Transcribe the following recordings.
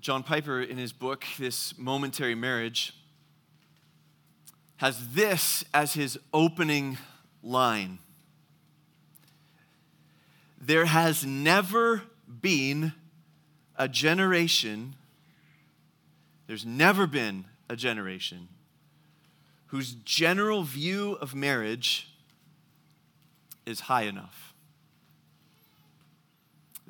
John Piper, in his book, This Momentary Marriage, has this as his opening line There has never been a generation, there's never been a generation whose general view of marriage is high enough.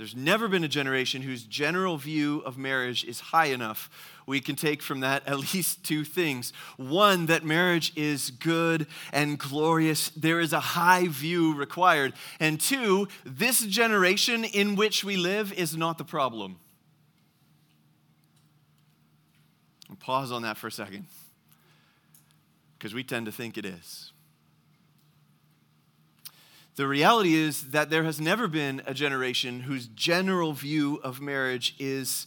There's never been a generation whose general view of marriage is high enough. We can take from that at least two things. One, that marriage is good and glorious, there is a high view required. And two, this generation in which we live is not the problem. Pause on that for a second, because we tend to think it is. The reality is that there has never been a generation whose general view of marriage is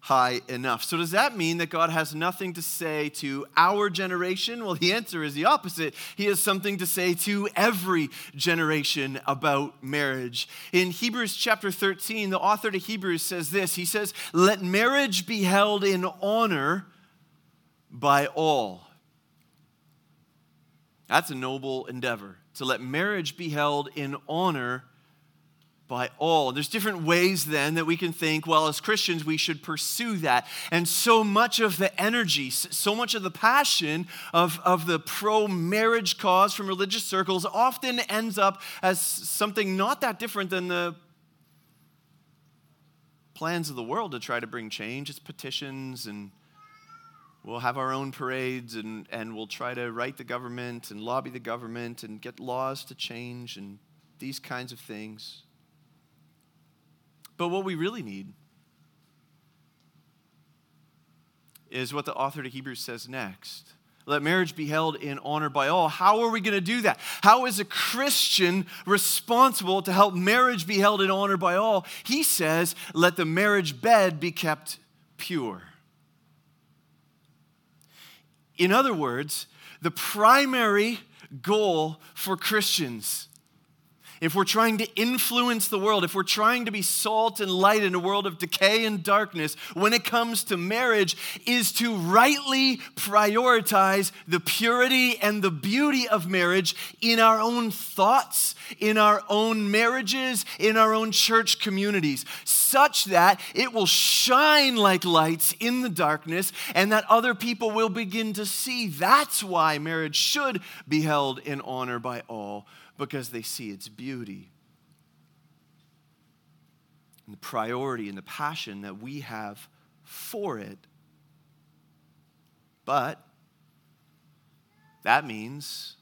high enough. So, does that mean that God has nothing to say to our generation? Well, the answer is the opposite. He has something to say to every generation about marriage. In Hebrews chapter 13, the author to Hebrews says this He says, Let marriage be held in honor by all. That's a noble endeavor to let marriage be held in honor by all. There's different ways then that we can think, well, as Christians, we should pursue that. And so much of the energy, so much of the passion of, of the pro marriage cause from religious circles often ends up as something not that different than the plans of the world to try to bring change. It's petitions and We'll have our own parades and, and we'll try to write the government and lobby the government and get laws to change and these kinds of things. But what we really need is what the author to Hebrews says next. Let marriage be held in honor by all. How are we going to do that? How is a Christian responsible to help marriage be held in honor by all? He says, let the marriage bed be kept pure. In other words, the primary goal for Christians if we're trying to influence the world, if we're trying to be salt and light in a world of decay and darkness, when it comes to marriage, is to rightly prioritize the purity and the beauty of marriage in our own thoughts, in our own marriages, in our own church communities, such that it will shine like lights in the darkness and that other people will begin to see. That's why marriage should be held in honor by all because they see its beauty. And the priority and the passion that we have for it. But that means,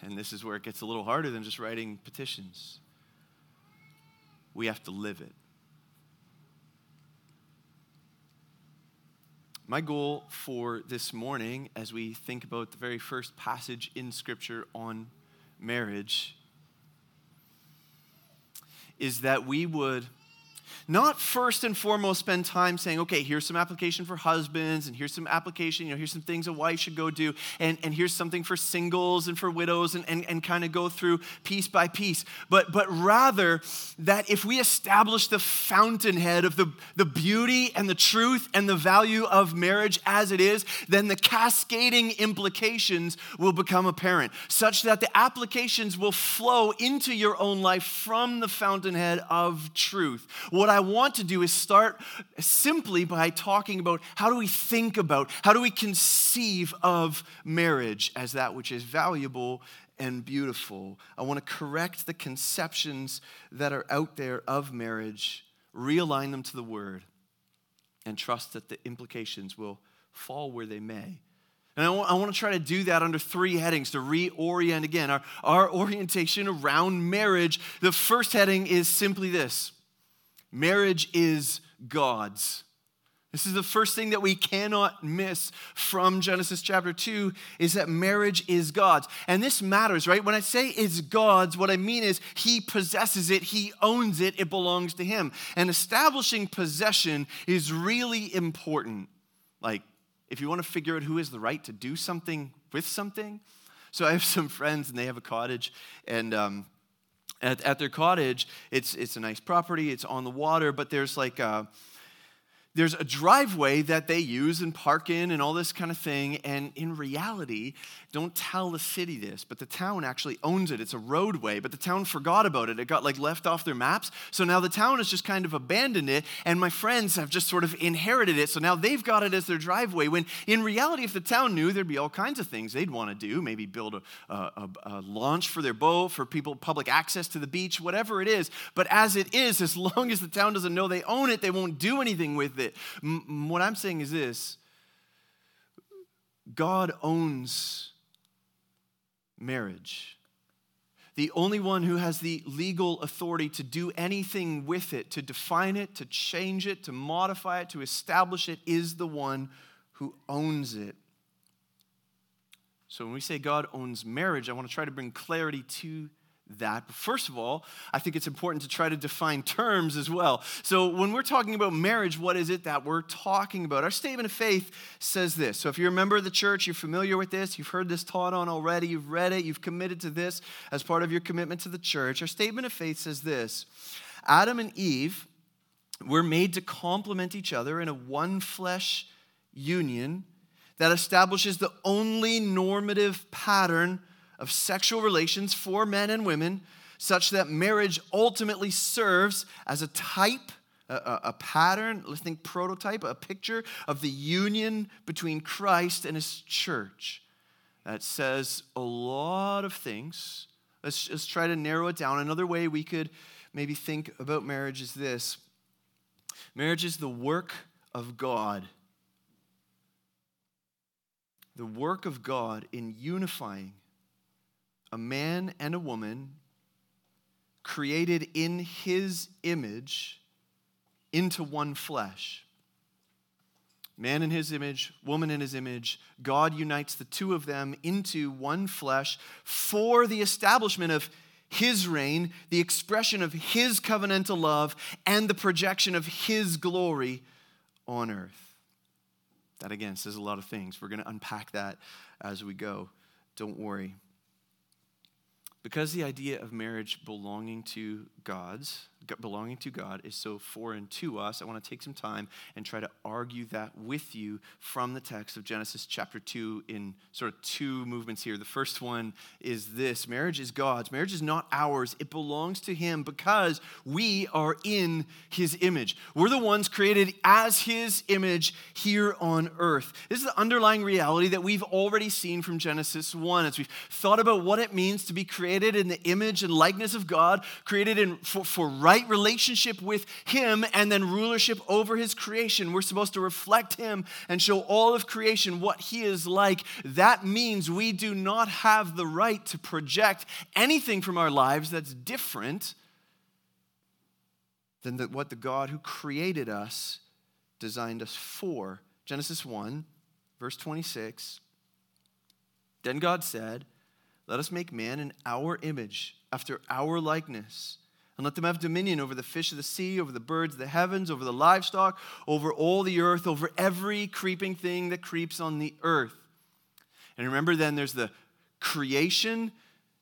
and this is where it gets a little harder than just writing petitions, we have to live it. My goal for this morning, as we think about the very first passage in Scripture on marriage, is that we would not first and foremost spend time saying, okay, here's some application for husbands, and here's some application, you know, here's some things a wife should go do, and, and here's something for singles and for widows, and, and, and kind of go through piece by piece. But, but rather, that if we establish the fountainhead of the, the beauty and the truth and the value of marriage as it is, then the cascading implications will become apparent, such that the applications will flow into your own life from the fountainhead of truth. What I want to do is start simply by talking about how do we think about, how do we conceive of marriage as that which is valuable and beautiful. I want to correct the conceptions that are out there of marriage, realign them to the word, and trust that the implications will fall where they may. And I want, I want, to try to do that under three headings to reorient again our, our orientation around marriage. The first heading is simply this Marriage is God's. This is the first thing that we cannot miss from Genesis chapter 2 is that marriage is God's. And this matters, right? When I say it's God's, what I mean is he possesses it, he owns it, it belongs to him. And establishing possession is really important. Like, if you want to figure out who has the right to do something with something. So I have some friends and they have a cottage and um, at, at their cottage, it's, it's a nice property, it's on the water, but there's like a, there's a driveway that they use and park in and all this kind of thing. And in reality, don't tell the city this, but the town actually owns it. It's a roadway, but the town forgot about it. It got like left off their maps. So now the town has just kind of abandoned it. And my friends have just sort of inherited it. So now they've got it as their driveway. When in reality, if the town knew, there'd be all kinds of things they'd want to do. Maybe build a, a, a launch for their boat, for people, public access to the beach, whatever it is. But as it is, as long as the town doesn't know they own it, they won't do anything with it it. M- what I'm saying is this God owns marriage. The only one who has the legal authority to do anything with it, to define it, to change it, to modify it, to establish it, is the one who owns it. So when we say God owns marriage, I want to try to bring clarity to that. But first of all, I think it's important to try to define terms as well. So, when we're talking about marriage, what is it that we're talking about? Our statement of faith says this. So, if you're a member of the church, you're familiar with this, you've heard this taught on already, you've read it, you've committed to this as part of your commitment to the church. Our statement of faith says this Adam and Eve were made to complement each other in a one flesh union that establishes the only normative pattern of sexual relations for men and women, such that marriage ultimately serves as a type, a, a, pattern, let's think prototype, a picture of the union between Christ and his church. That says a lot of things. Let's just try to narrow it down. Another way we could maybe think about marriage is this marriage is the work of God. The work of God in unifying a man and a woman created in his image into one flesh. Man in his image, woman in his image, God unites the two of them into one flesh for the establishment of his reign, the expression of his covenantal love, and the projection of his glory on earth. That again says a lot of things. We're going to unpack that as we go. Don't worry. Because the idea of marriage belonging to God's, belonging to God is so foreign to us, I want to take some time and try to argue that with you from the text of Genesis chapter 2 in sort of two movements here. The first one is this marriage is God's, marriage is not ours, it belongs to Him because we are in His image. We're the ones created as His image here on earth. This is the underlying reality that we've already seen from Genesis 1 as we've thought about what it means to be created in the image and likeness of God, created in, for, for right relationship with Him and then rulership over His creation. We're supposed to reflect Him and show all of creation what He is like. That means we do not have the right to project anything from our lives that's different than the, what the God who created us designed us for. Genesis 1, verse 26. Then God said, Let us make man in our image, after our likeness and let them have dominion over the fish of the sea, over the birds of the heavens, over the livestock, over all the earth, over every creeping thing that creeps on the earth. And remember, then there's the creation.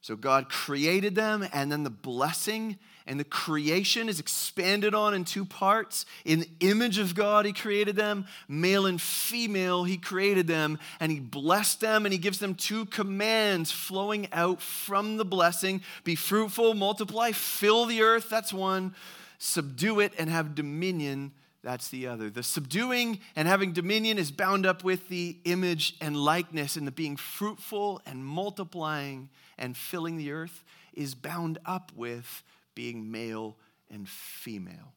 So God created them, and then the blessing and the creation is expanded on in two parts. In the image of God, He created them, male and female, He created them, and He blessed them, and He gives them two commands flowing out from the blessing be fruitful, multiply, fill the earth, that's one, subdue it, and have dominion. That's the other. The subduing and having dominion is bound up with the image and likeness, and the being fruitful and multiplying and filling the earth is bound up with being male and female.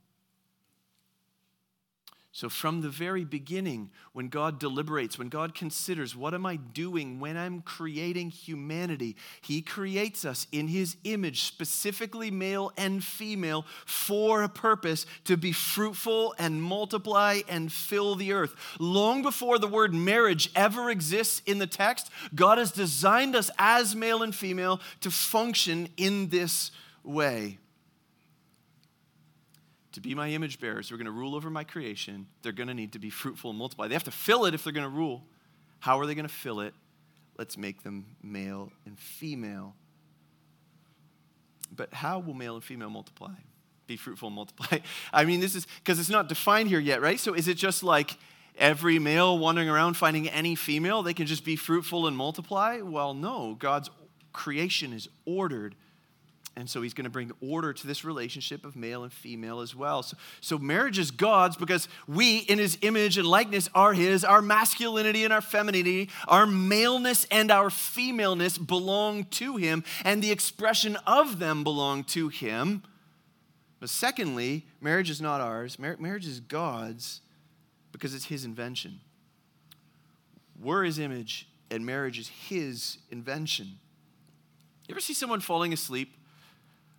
So, from the very beginning, when God deliberates, when God considers, what am I doing when I'm creating humanity? He creates us in His image, specifically male and female, for a purpose to be fruitful and multiply and fill the earth. Long before the word marriage ever exists in the text, God has designed us as male and female to function in this way to be my image bearers who are going to rule over my creation, they're going to need to be fruitful and multiply. They have to fill it if they're going to rule. How are they going to fill it? Let's make them male and female. But how will male and female multiply? be fruitful and multiply. I mean, this is because it's not defined here yet, right? So is it just like every male wandering around finding any female, they can just be fruitful and multiply? Well, no. God's creation is ordered. And so he's going to bring order to this relationship of male and female as well. So, so marriage is God's because we, in his image and likeness, are his. Our masculinity and our femininity, our maleness and our femaleness belong to him, and the expression of them belong to him. But secondly, marriage is not ours, Mar- marriage is God's because it's his invention. We're his image, and marriage is his invention. You ever see someone falling asleep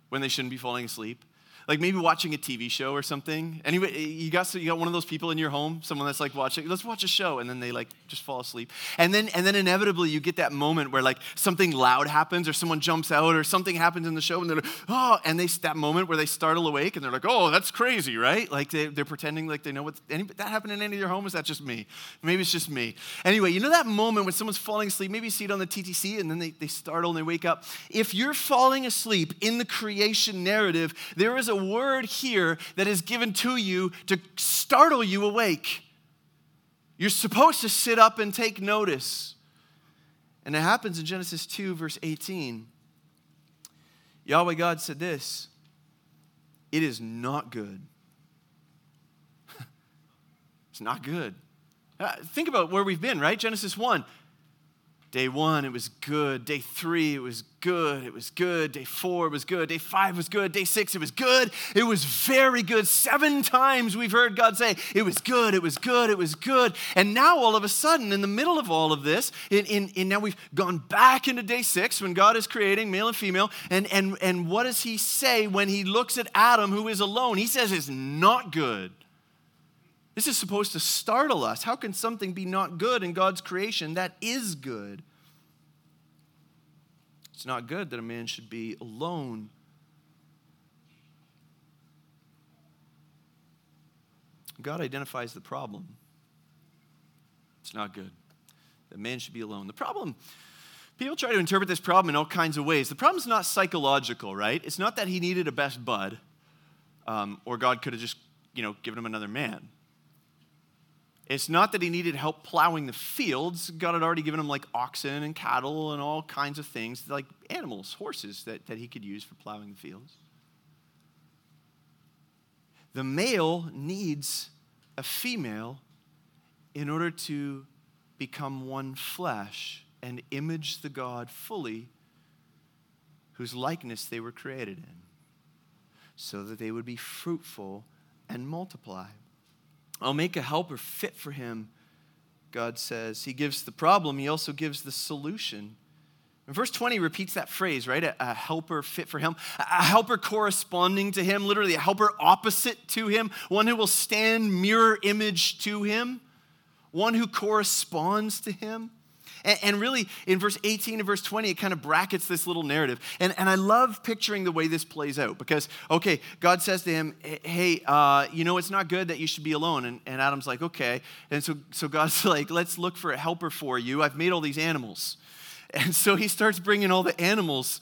when they shouldn't be falling asleep? Like maybe watching a TV show or something. Anyway, you got you got one of those people in your home, someone that's like watching, let's watch a show, and then they like just fall asleep. And then and then inevitably you get that moment where like something loud happens or someone jumps out or something happens in the show and they're like, oh, and they that moment where they startle awake and they're like, oh, that's crazy, right? Like they, they're pretending like they know what any, that happened in any of your home. Is that just me? Maybe it's just me. Anyway, you know that moment when someone's falling asleep, maybe you see it on the TTC and then they, they startle and they wake up. If you're falling asleep in the creation narrative, there is a word here here that is given to you to startle you awake. You're supposed to sit up and take notice. And it happens in Genesis 2, verse 18. Yahweh God said this It is not good. it's not good. Uh, think about where we've been, right? Genesis 1. Day one, it was good. Day three, it was good. It was good. Day four, it was good. Day five was good. Day six, it was good. It was very good. Seven times we've heard God say, It was good. It was good. It was good. And now, all of a sudden, in the middle of all of this, in, in, in now we've gone back into day six when God is creating male and female. And, and, and what does He say when He looks at Adam, who is alone? He says, It's not good. This is supposed to startle us. How can something be not good in God's creation that is good? It's not good that a man should be alone. God identifies the problem. It's not good. That man should be alone. The problem, people try to interpret this problem in all kinds of ways. The problem is not psychological, right? It's not that he needed a best bud um, or God could have just, you know, given him another man. It's not that he needed help plowing the fields. God had already given him like oxen and cattle and all kinds of things, like animals, horses that, that he could use for plowing the fields. The male needs a female in order to become one flesh and image the God fully whose likeness they were created in, so that they would be fruitful and multiply. I'll make a helper fit for him, God says. He gives the problem, he also gives the solution. And verse 20 repeats that phrase, right? A, a, helper fit for him, a helper corresponding to him, literally a helper opposite to him, one who will stand mirror image to him, one who corresponds to him. And, and really, in verse 18 and verse 20, it kind of brackets this little narrative. And, and I love picturing the way this plays out because, okay, God says to him, hey, uh, you know, it's not good that you should be alone. And, and Adam's like, okay. And so, so God's like, let's look for a helper for you. I've made all these animals. And so he starts bringing all the animals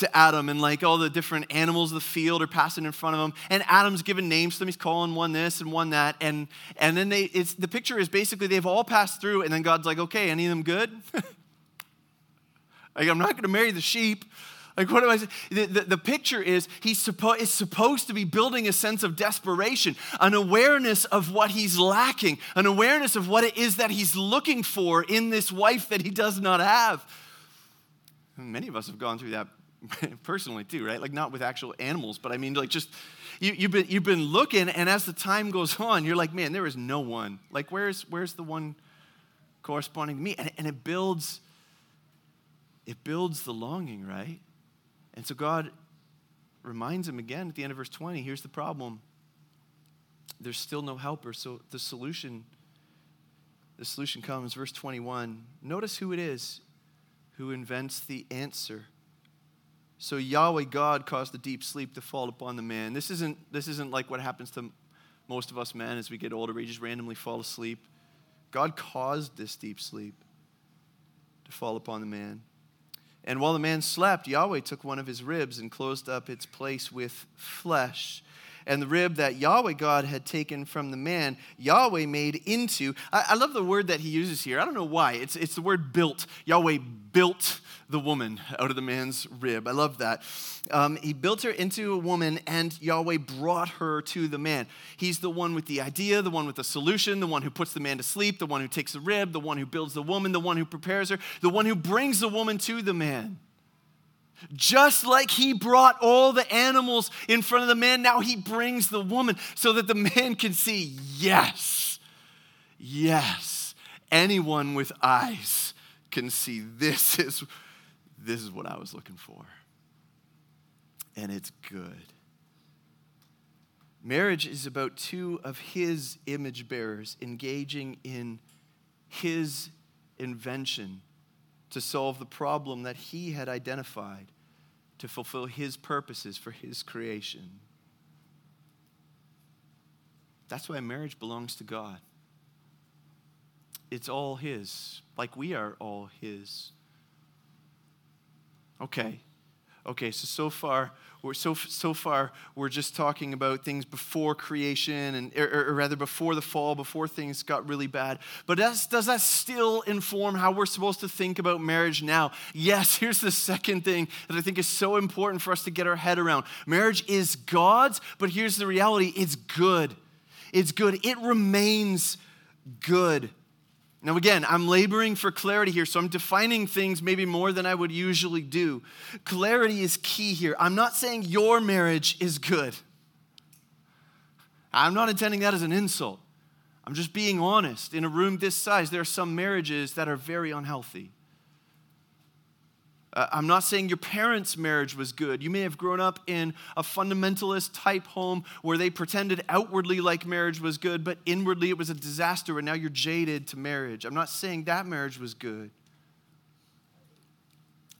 to Adam, and like all the different animals of the field are passing in front of him. And Adam's given names to them. He's calling one this and one that. And and then they it's the picture is basically they've all passed through, and then God's like, okay, any of them good? like, I'm not gonna marry the sheep. Like, what am I saying? The, the, the, picture is he's suppo- is supposed to be building a sense of desperation, an awareness of what he's lacking, an awareness of what it is that he's looking for in this wife that he does not have. Many of us have gone through that personally too, right? Like not with actual animals, but I mean like just you, you've been you've been looking, and as the time goes on, you're like, man, there is no one. Like where's where's the one corresponding to me? And, and it builds it builds the longing, right? And so God reminds him again at the end of verse 20. Here's the problem. There's still no helper. So the solution, the solution comes, verse 21. Notice who it is who invents the answer. So Yahweh God caused the deep sleep to fall upon the man. This isn't, this isn't like what happens to most of us men as we get older. We just randomly fall asleep. God caused this deep sleep to fall upon the man. And while the man slept, Yahweh took one of his ribs and closed up its place with flesh. And the rib that Yahweh God had taken from the man, Yahweh made into. I, I love the word that he uses here. I don't know why. It's, it's the word built. Yahweh built the woman out of the man's rib. I love that. Um, he built her into a woman, and Yahweh brought her to the man. He's the one with the idea, the one with the solution, the one who puts the man to sleep, the one who takes the rib, the one who builds the woman, the one who prepares her, the one who brings the woman to the man. Just like he brought all the animals in front of the man, now he brings the woman so that the man can see yes, yes, anyone with eyes can see this is this is what I was looking for. And it's good. Marriage is about two of his image bearers engaging in his invention to solve the problem that he had identified to fulfill his purposes for his creation. That's why marriage belongs to God. It's all his, like we are all his. Okay. Okay, so so far we're so so far we're just talking about things before creation and or, or rather before the fall, before things got really bad. But does, does that still inform how we're supposed to think about marriage now? Yes, here's the second thing that I think is so important for us to get our head around. Marriage is God's, but here's the reality, it's good. It's good. It remains good. Now, again, I'm laboring for clarity here, so I'm defining things maybe more than I would usually do. Clarity is key here. I'm not saying your marriage is good, I'm not intending that as an insult. I'm just being honest. In a room this size, there are some marriages that are very unhealthy. Uh, I'm not saying your parents' marriage was good. You may have grown up in a fundamentalist type home where they pretended outwardly like marriage was good, but inwardly it was a disaster, and now you're jaded to marriage. I'm not saying that marriage was good.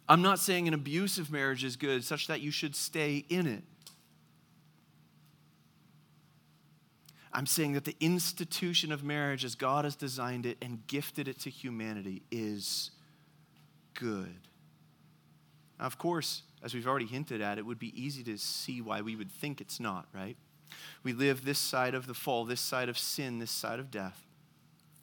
I'm not saying an abusive marriage is good, such that you should stay in it. I'm saying that the institution of marriage, as God has designed it and gifted it to humanity, is good. Of course, as we've already hinted at, it would be easy to see why we would think it's not, right? We live this side of the fall, this side of sin, this side of death.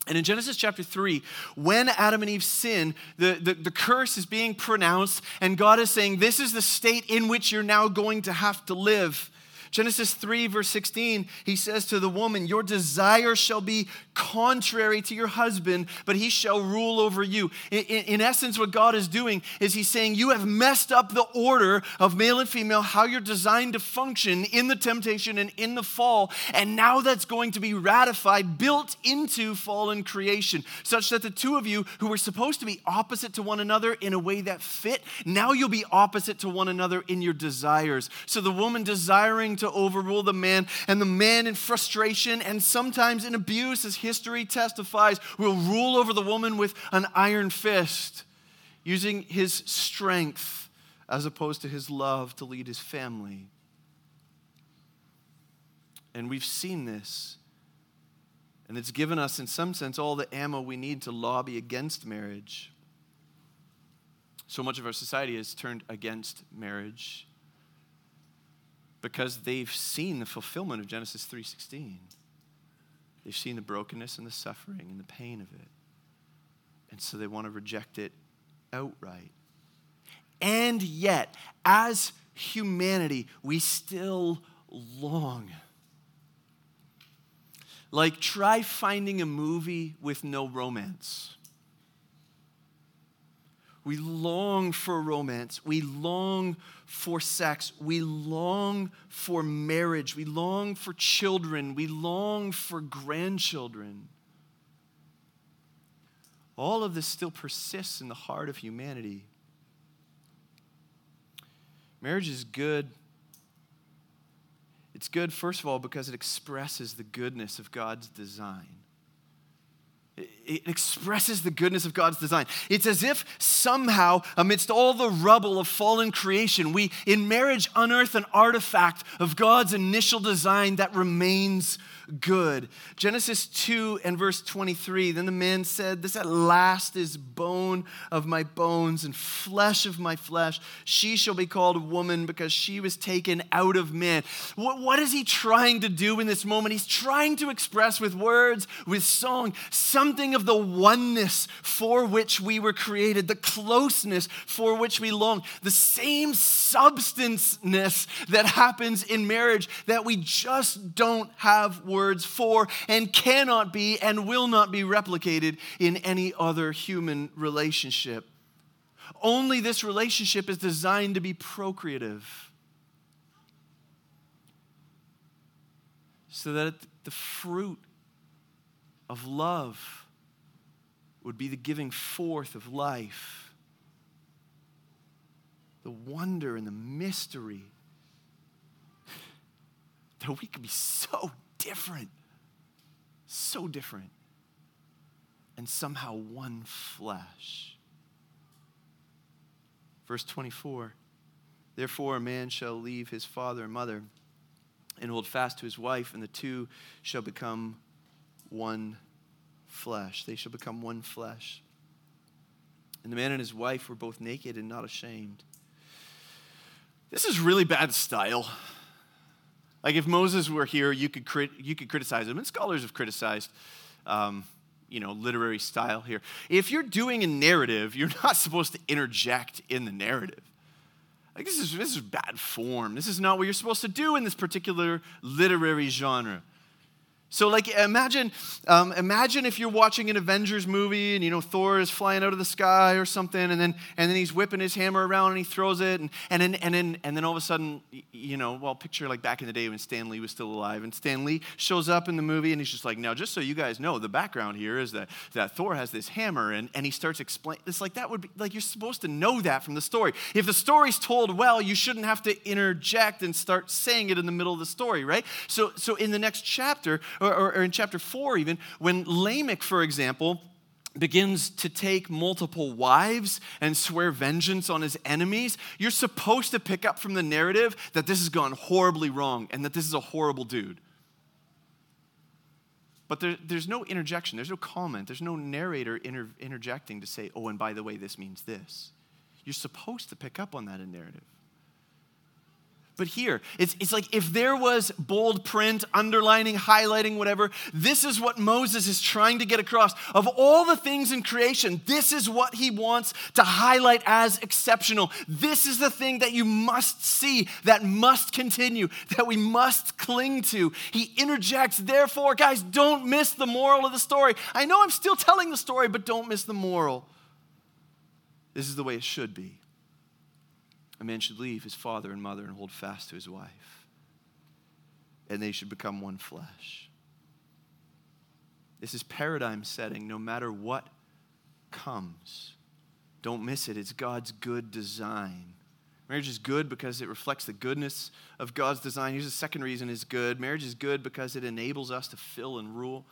And in Genesis chapter 3, when Adam and Eve sin, the, the, the, curse is being pronounced, and God is saying, This is the state in which you're now going to have to live. Genesis 3, verse 16, he says to the woman, Your desire shall be contrary to your husband, but he shall rule over you. In, in, in, essence, what God is doing is he's saying, You have messed up the order of male and female, how you're designed to function in the temptation and in the fall. And now that's going to be ratified, built into fallen creation, such that the two of you who were supposed to be opposite to one another in a way that fit, now you'll be opposite to one another in your desires. So the woman desiring to overrule the man, and the man in frustration and sometimes in abuse, as history testifies, will rule over the woman with an iron fist, using his strength as opposed to his love to lead his family. And we've seen this. And it's given us, in some sense, all the ammo we need to lobby against marriage. So much of our society has turned against marriage because they've seen the fulfillment of Genesis 3:16. They've seen the brokenness and the suffering and the pain of it. And so they want to reject it outright. And yet, as humanity, we still long. Like, try finding a movie with no romance. We long for romance. We long for sex. We long for marriage. We long for children. We long for grandchildren. All of this still persists in the heart of humanity. Marriage is good. It's good, first of all, because it expresses the goodness of God's design. It expresses the goodness of God's design. It's as if somehow, amidst all the rubble of fallen creation, we in marriage unearth an artifact of God's initial design that remains good. Genesis 2 and verse 23 Then the man said, This at last is bone of my bones and flesh of my flesh. She shall be called woman because she was taken out of man. What, what is he trying to do in this moment? He's trying to express with words, with song, something of the oneness for which we were created, the closeness for which we long, the same substanceness that happens in marriage that we just don't have words words for and cannot be and will not be replicated in any other human relationship. Only this relationship is designed to be procreative. So that the fruit of love would be the giving forth of life, the wonder and the mystery that we could be so different. So different. And somehow one flesh. Verse 24 Therefore, a man shall leave his father and mother and hold fast to his wife, and the two shall become one flesh. They shall become one flesh. And the man and his wife were both naked and not ashamed. This is really bad style. Like if Moses were here, you could, crit- you could criticize him, and scholars have criticized, um, you know, literary style here. If you're doing a narrative, you're not supposed to interject in the narrative. Like this is this is bad form. This is not what you're supposed to do in this particular literary genre. So, like, imagine, um, imagine if you're watching an Avengers movie and you know Thor is flying out of the sky or something, and then and then he's whipping his hammer around and he throws it, and and then and then and then all of a sudden, you know, well, picture like back in the day when Stan Lee was still alive, and Stan Lee shows up in the movie, and he's just like, now, just so you guys know, the background here is that that Thor has this hammer, and and he starts explaining. It's like that would be like you're supposed to know that from the story. If the story's told well, you shouldn't have to interject and start saying it in the middle of the story, right? So so in the next chapter or, or, or in chapter 4, even, when Lamech, for example, begins to take multiple wives and swear vengeance on his enemies, you're supposed to pick up from the narrative that this has gone horribly wrong and that this is a horrible dude. But there, there's no interjection, there's no comment, there's no narrator inter, interjecting to say, oh, and by the way, this means this. You're supposed to pick up on that in narrative. But here, it's, it's like if there was bold print, underlining, highlighting, whatever, this is what Moses is trying to get across. Of all the things in creation, this is what he wants to highlight as exceptional. This is the thing that you must see, that must continue, that we must cling to. He interjects, therefore, guys, don't miss the moral of the story. I know I'm still telling the story, but don't miss the moral. This is the way it should be. A man should leave his father and mother and hold fast to his wife, and they should become one flesh. This is paradigm setting no matter what comes. Don't miss it. It's God's good design. Marriage is good because it reflects the goodness of God's design. Here's the second reason it's good. Marriage is good because it enables us to fill and rule.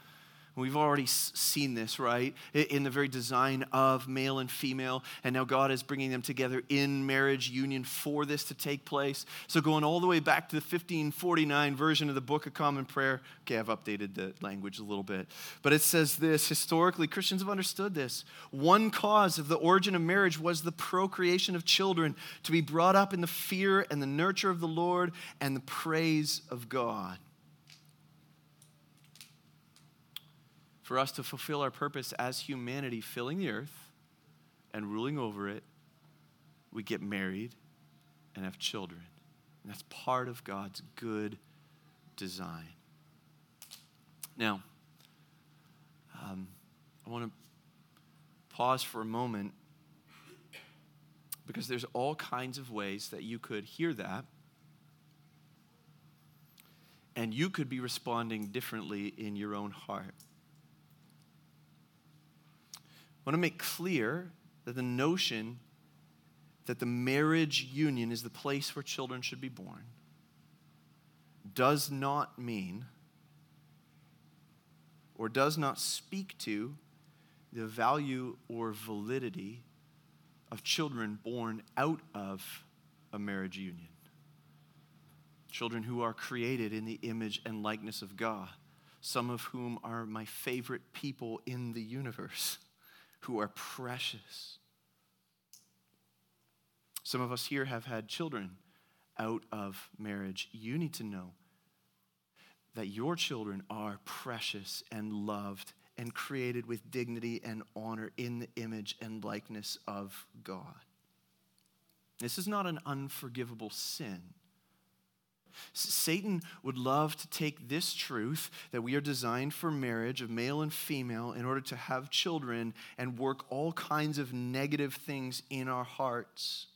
We've already seen this, right? In the very design of male and female. And now God is bringing them together in marriage union for this to take place. So, going all the way back to the 1549 version of the Book of Common Prayer. Okay, I've updated the language a little bit. But it says this historically, Christians have understood this. One cause of the origin of marriage was the procreation of children to be brought up in the fear and the nurture of the Lord and the praise of God. For us to fulfill our purpose as humanity, filling the earth and ruling over it, we get married and have children. And that's part of God's good design. Now, um, I want to pause for a moment because there's all kinds of ways that you could hear that and you could be responding differently in your own heart. I want to make clear that the notion that the marriage union is the place where children should be born does not mean or does not speak to the value or validity of children born out of a marriage union. Children who are created in the image and likeness of God, some of whom are my favorite people in the universe, who are precious. Some of us here have had children out of marriage. You need to know that your children are precious and loved and created with dignity and honor in the image and likeness of God. This is not an unforgivable sin. Satan would love to take this truth that we are designed for marriage of male and female in order to have children and work all kinds of negative things in our hearts.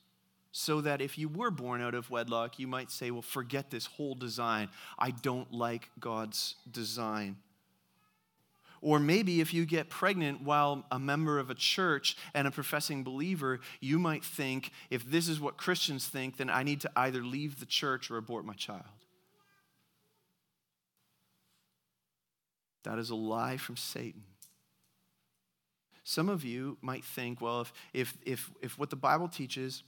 So that if you were born out of wedlock, you might say, Well, forget this whole design. I don't like God's design. Or maybe if you get pregnant while a member of a church and a professing believer, you might think, if this is what Christians think, then I need to either leave the church or abort my child. That is a lie from Satan. Some of you might think, well, if, if, if, if what the Bible teaches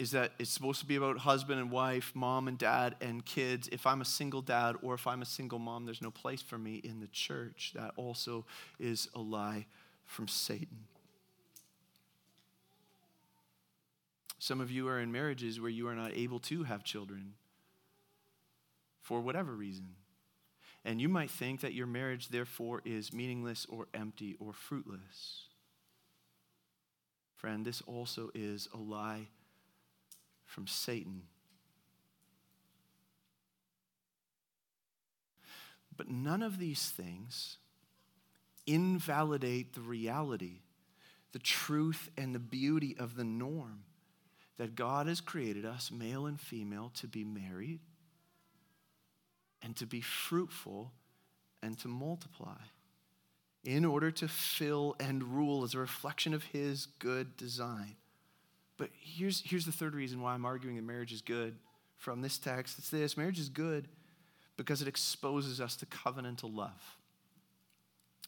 is that it's supposed to be about husband and wife, mom and dad, and kids. If I'm a single dad or if I'm a single mom, there's no place for me in the church. That also is a lie from Satan. Some of you are in marriages where you are not able to have children for whatever reason. And you might think that your marriage, therefore, is meaningless or empty or fruitless. Friend, this also is a lie from Satan. But none of these things invalidate the reality, the truth, and the beauty of the norm that God has created us, male and female, to be married and to be fruitful and to multiply in order to fill and rule as a reflection of His good design. But here's, here's the third reason why I'm arguing that marriage is good from this text. It's this marriage is good because it exposes us to covenantal love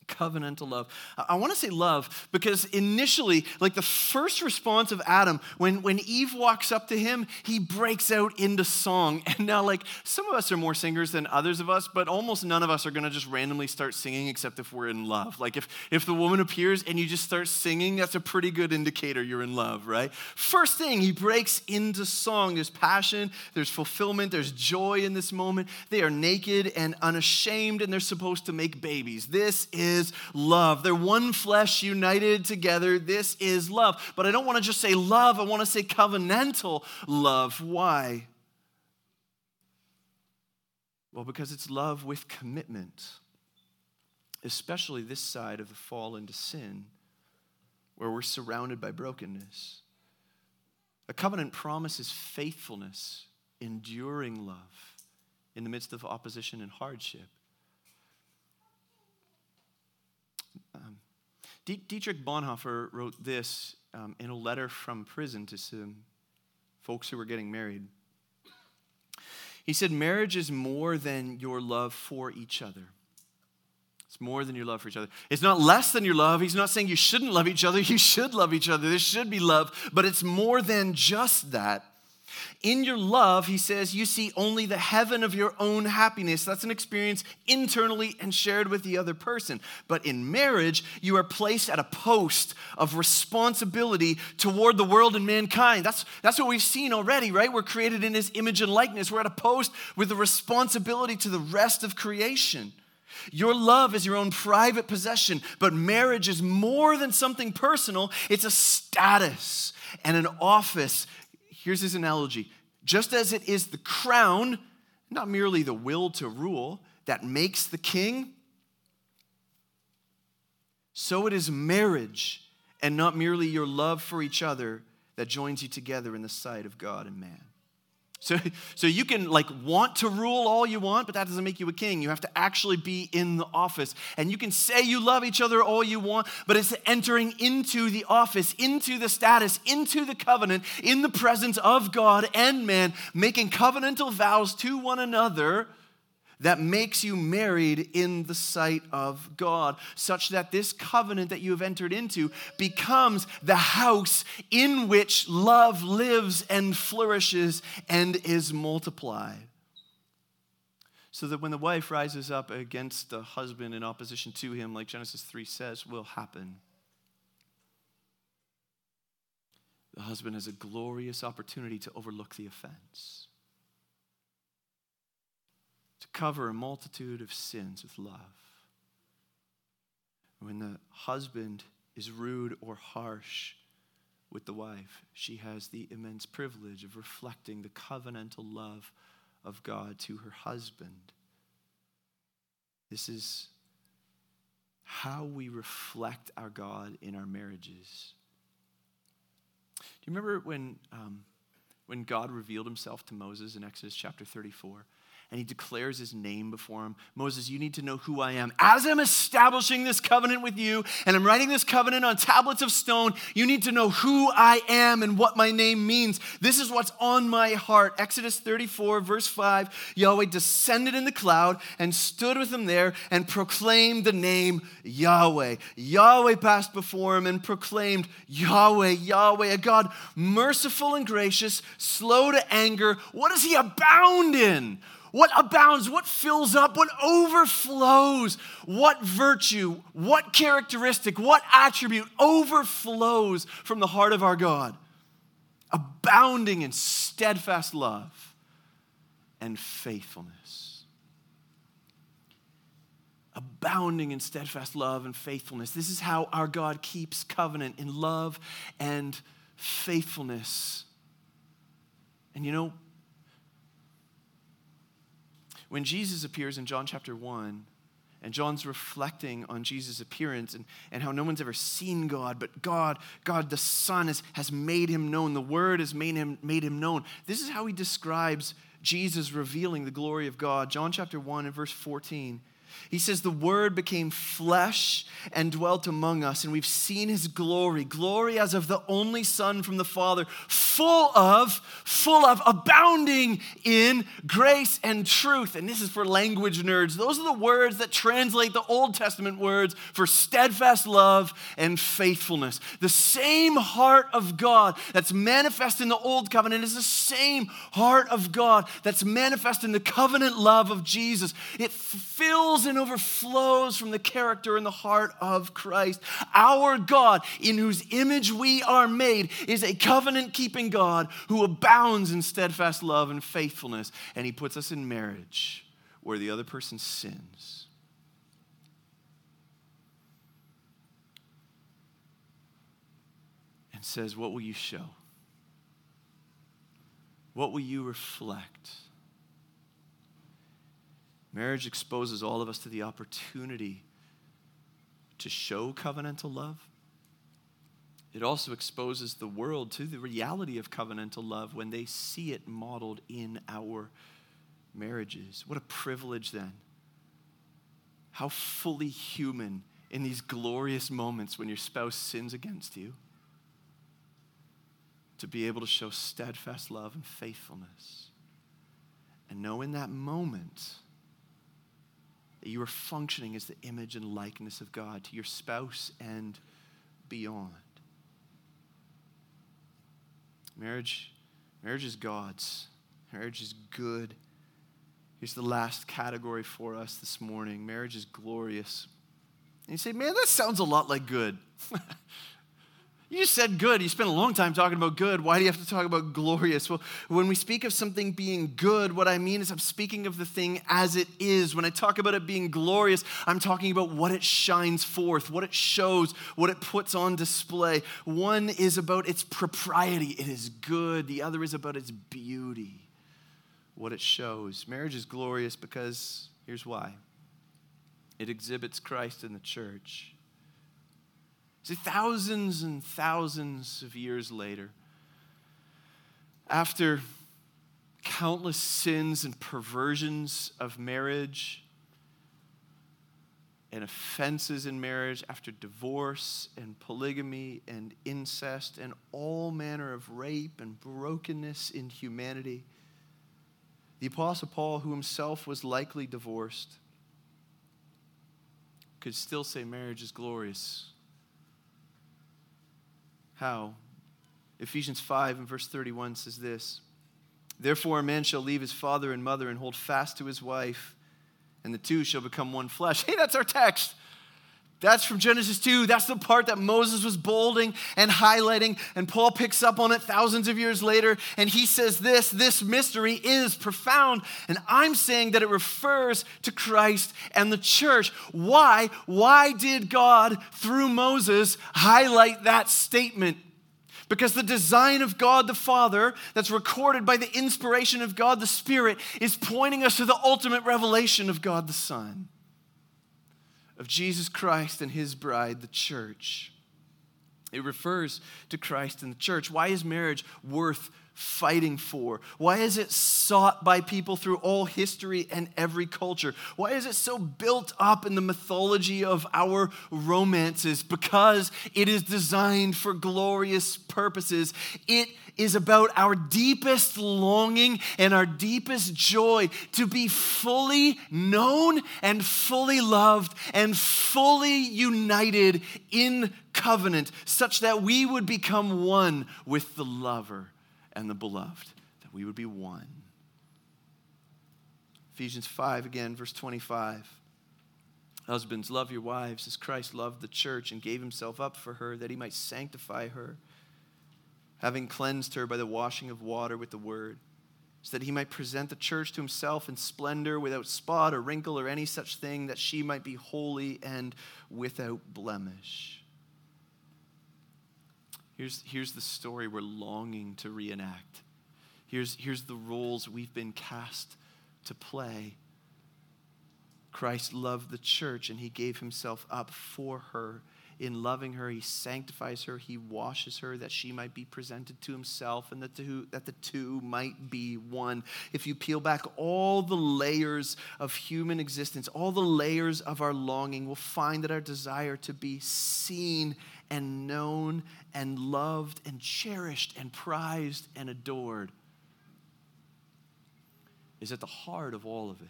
covenantal love. I want to say love because initially, like the first response of Adam, when, when Eve walks up to him, he breaks out into song. And now, like, some of us are more singers than others of us, but almost none of us are going to just randomly start singing except if we're in love. Like, if, if the woman appears and you just start singing, that's a pretty good indicator you're in love, right? First thing, he breaks into song. There's passion, there's fulfillment, there's joy in this moment. They are naked and unashamed, and they're supposed to make babies. This is is love. They're one flesh united together. This is love. But I don't want to just say love, I want to say covenantal love. Why? Well, because it's love with commitment, especially this side of the fall into sin, where we're surrounded by brokenness. A covenant promises faithfulness, enduring love in the midst of opposition and hardship. Dietrich Bonhoeffer wrote this um, in a letter from prison to some folks who were getting married. He said, Marriage is more than your love for each other. It's more than your love for each other. It's not less than your love. He's not saying you shouldn't love each other. You should love each other. There should be love, but it's more than just that. In your love, he says, you see only the heaven of your own happiness. That's an experience internally and shared with the other person. But in marriage, you are placed at a post of responsibility toward the world and mankind. That's, that's what we've seen already, right? We're created in his image and likeness. We're at a post with a responsibility to the rest of creation. Your love is your own private possession, but marriage is more than something personal. It's a status and an office Here's his analogy just as it is the crown, not merely the will to rule, that makes the king, so it is marriage and not merely your love for each other that joins you together in the sight of God and man. So, so you can like want to rule all you want, but that doesn't make you a king. You have to actually be in the office. And you can say you love each other all you want, but it's entering into the office, into the status, into the covenant, in the presence of God and man, making covenantal vows to one another that makes you married in the sight of God, such that this covenant that you have entered into becomes the house in which love lives and flourishes and is multiplied. So that when the wife rises up against the husband in opposition to him, like Genesis 3 says, will happen. The husband has a glorious opportunity to overlook the offense to cover a multitude of sins with love. When the husband is rude or harsh with the wife, she has the immense privilege of reflecting the covenantal love of God to her husband. This is how we reflect our God in our marriages. Do you remember when, um, when God revealed himself to Moses in Exodus chapter 34? And he declares his name before him. Moses, you need to know who I am. As I'm establishing this covenant with you, and I'm writing this covenant on tablets of stone, you need to know who I am and what my name means. This is what's on my heart. Exodus 34, verse 5 Yahweh descended in the cloud and stood with him there and proclaimed the name Yahweh. Yahweh passed before him and proclaimed Yahweh, Yahweh, a God merciful and gracious, slow to anger. What does he abound in? What abounds, what fills up, what overflows, what virtue, what characteristic, what attribute overflows from the heart of our God? Abounding in steadfast love and faithfulness. Abounding in steadfast love and faithfulness. This is how our God keeps covenant in love and faithfulness. And you know, when Jesus appears in John chapter 1, and John's reflecting on Jesus' appearance and, and how no one's ever seen God, but God, God the Son has, has made him known. The Word has made him, made him known. This is how he describes Jesus revealing the glory of God. John chapter 1 and verse 14. He says, The Word became flesh and dwelt among us, and we've seen His glory, glory as of the only Son from the Father, full of, full of, abounding in grace and truth. And this is for language nerds. Those are the words that translate the Old Testament words for steadfast love and faithfulness. The same heart of God that's manifest in the Old Covenant is the same heart of God that's manifest in the covenant love of Jesus. It fills and overflows from the character and the heart of Christ. Our God, in whose image we are made, is a covenant keeping God who abounds in steadfast love and faithfulness. And he puts us in marriage where the other person sins. And says, What will you show? What will you reflect? Marriage exposes all of us to the opportunity to show covenantal love. It also exposes the world to the reality of covenantal love when they see it modeled in our marriages. What a privilege, then. How fully human in these glorious moments when your spouse sins against you to be able to show steadfast love and faithfulness. And know in that moment that you are functioning as the image and likeness of God to your spouse and beyond. Marriage, marriage is God's. Marriage is good. Here's the last category for us this morning. Marriage is glorious. And you say, man, that sounds a lot like good. You said good. You spent a long time talking about good. Why do you have to talk about glorious? Well, when we speak of something being good, what I mean is I'm speaking of the thing as it is. When I talk about it being glorious, I'm talking about what it shines forth, what it shows, what it puts on display. One is about its propriety, it is good. The other is about its beauty, what it shows. Marriage is glorious because here's why it exhibits Christ in the church. See, thousands and thousands of years later, after countless sins and perversions of marriage and offenses in marriage, after divorce and polygamy and incest and all manner of rape and brokenness in humanity, The Apostle Paul, who himself was likely divorced, could still say marriage is glorious. How? Ephesians 5 and verse 31 says this Therefore, a man shall leave his father and mother and hold fast to his wife, and the two shall become one flesh. Hey, that's our text. That's from Genesis 2. That's the part that Moses was bolding and highlighting. And Paul picks up on it thousands of years later. And he says this this mystery is profound. And I'm saying that it refers to Christ and the church. Why? Why did God, through Moses, highlight that statement? Because the design of God the Father, that's recorded by the inspiration of God the Spirit, is pointing us to the ultimate revelation of God the Son of Jesus Christ and his bride, the church. It refers to Christ and the church. Why is marriage worth fighting for? Why is it sought by people through all history and every culture? Why is it so built up in the mythology of our romances? Because it is designed for glorious purposes. It is about our deepest longing and our deepest joy to be fully known and fully loved and fully united in covenant, such that we would become one with the lover and the beloved, that we would be one. Ephesians 5, again, verse 25. Husbands, love your wives as Christ loved the church and gave himself up for her that he might sanctify her having cleansed her by the washing of water with the word, so that he might present the church to himself in splendor, without spot or wrinkle or any such thing, that she might be holy and without blemish. Here's, here's the story we're longing to reenact. Here's, here's the roles we've been cast to play. Christ loved the church and he gave himself up for her in loving her, he sanctifies her, he washes her that she might be presented to himself and that the, two, that the two might be one. If you peel back all the layers of human existence, all the layers of our longing, we'll find that our desire to be seen and known and loved and cherished and prized and adored is at the heart of all of it.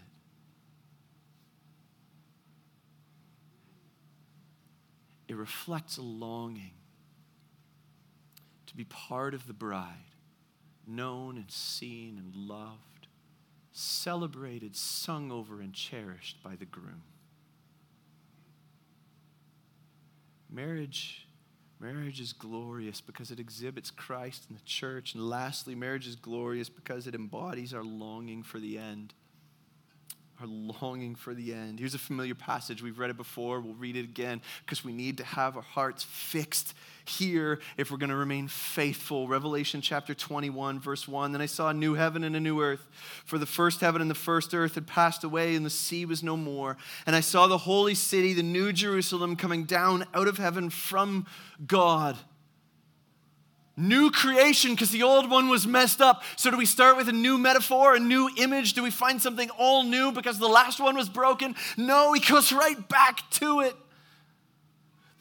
It reflects a longing to be part of the bride, known and seen and loved, celebrated, sung over, and cherished by the groom. Marriage Marriage is glorious because it exhibits Christ in the church. And lastly, marriage is glorious because it embodies our longing for the end are longing for the end. Here's a familiar passage. We've read it before. We'll read it again because we need to have our hearts fixed here if we're going to remain faithful. Revelation chapter 21, verse 1. Then I saw a new heaven and a new earth, for the first heaven and the first earth had passed away, and the sea was no more. And I saw the holy city, the new Jerusalem, coming down out of heaven from God New creation because the old one was messed up. So, do we start with a new metaphor, a new image? Do we find something all new because the last one was broken? No, he goes right back to it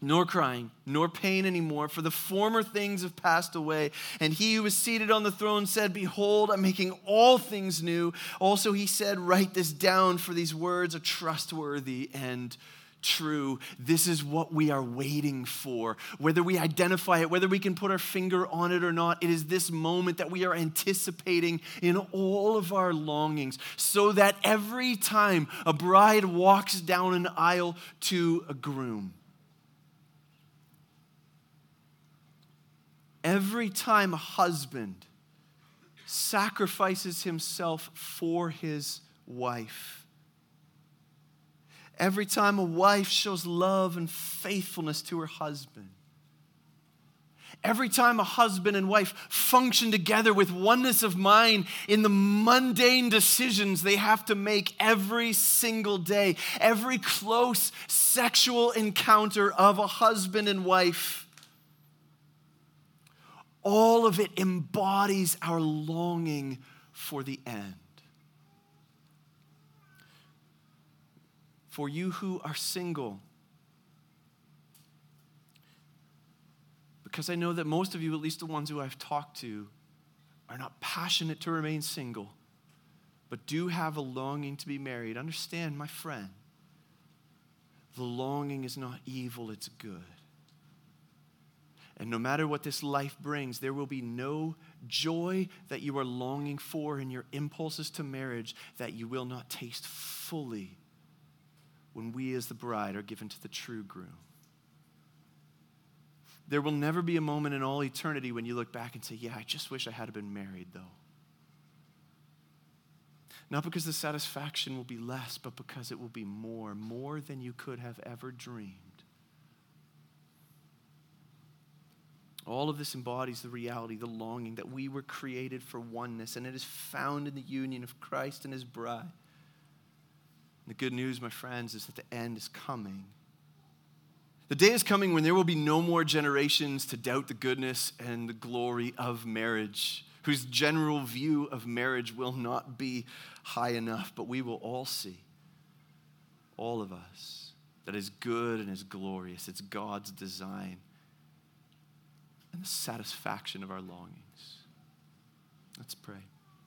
nor crying, nor pain anymore, for the former things have passed away. And he who was seated on the throne said, Behold, I'm making all things new. Also, he said, Write this down, for these words are trustworthy and true. This is what we are waiting for. Whether we identify it, whether we can put our finger on it or not, it is this moment that we are anticipating in all of our longings, so that every time a bride walks down an aisle to a groom, Every time a husband sacrifices himself for his wife, every time a wife shows love and faithfulness to her husband, Every time a husband and wife function together with oneness of mind in the mundane decisions they have to make every single day, every close sexual encounter of a husband and wife, all of it embodies our longing for the end. For you who are single, because I know that most of you, at least the ones who I've talked to, are not passionate to remain single, but do have a longing to be married. Understand, my friend, the longing is not evil, it's good. And no matter what this life brings, there will be no joy that you are longing for in your impulses to marriage that you will not taste fully when we, as the bride, are given to the true groom. There will never be a moment in all eternity when you look back and say, Yeah, I just wish I had been married, though. Not because the satisfaction will be less, but because it will be more, more than you could have ever dreamed. All of this embodies the reality, the longing that we were created for oneness, and it is found in the union of Christ and his bride. The good news, my friends, is that the end is coming. The day is coming when there will be no more generations to doubt the goodness and the glory of marriage, whose general view of marriage will not be high enough, but we will all see, all of us, that is good and is glorious. It's God's design and the satisfaction of our longings. Let's pray.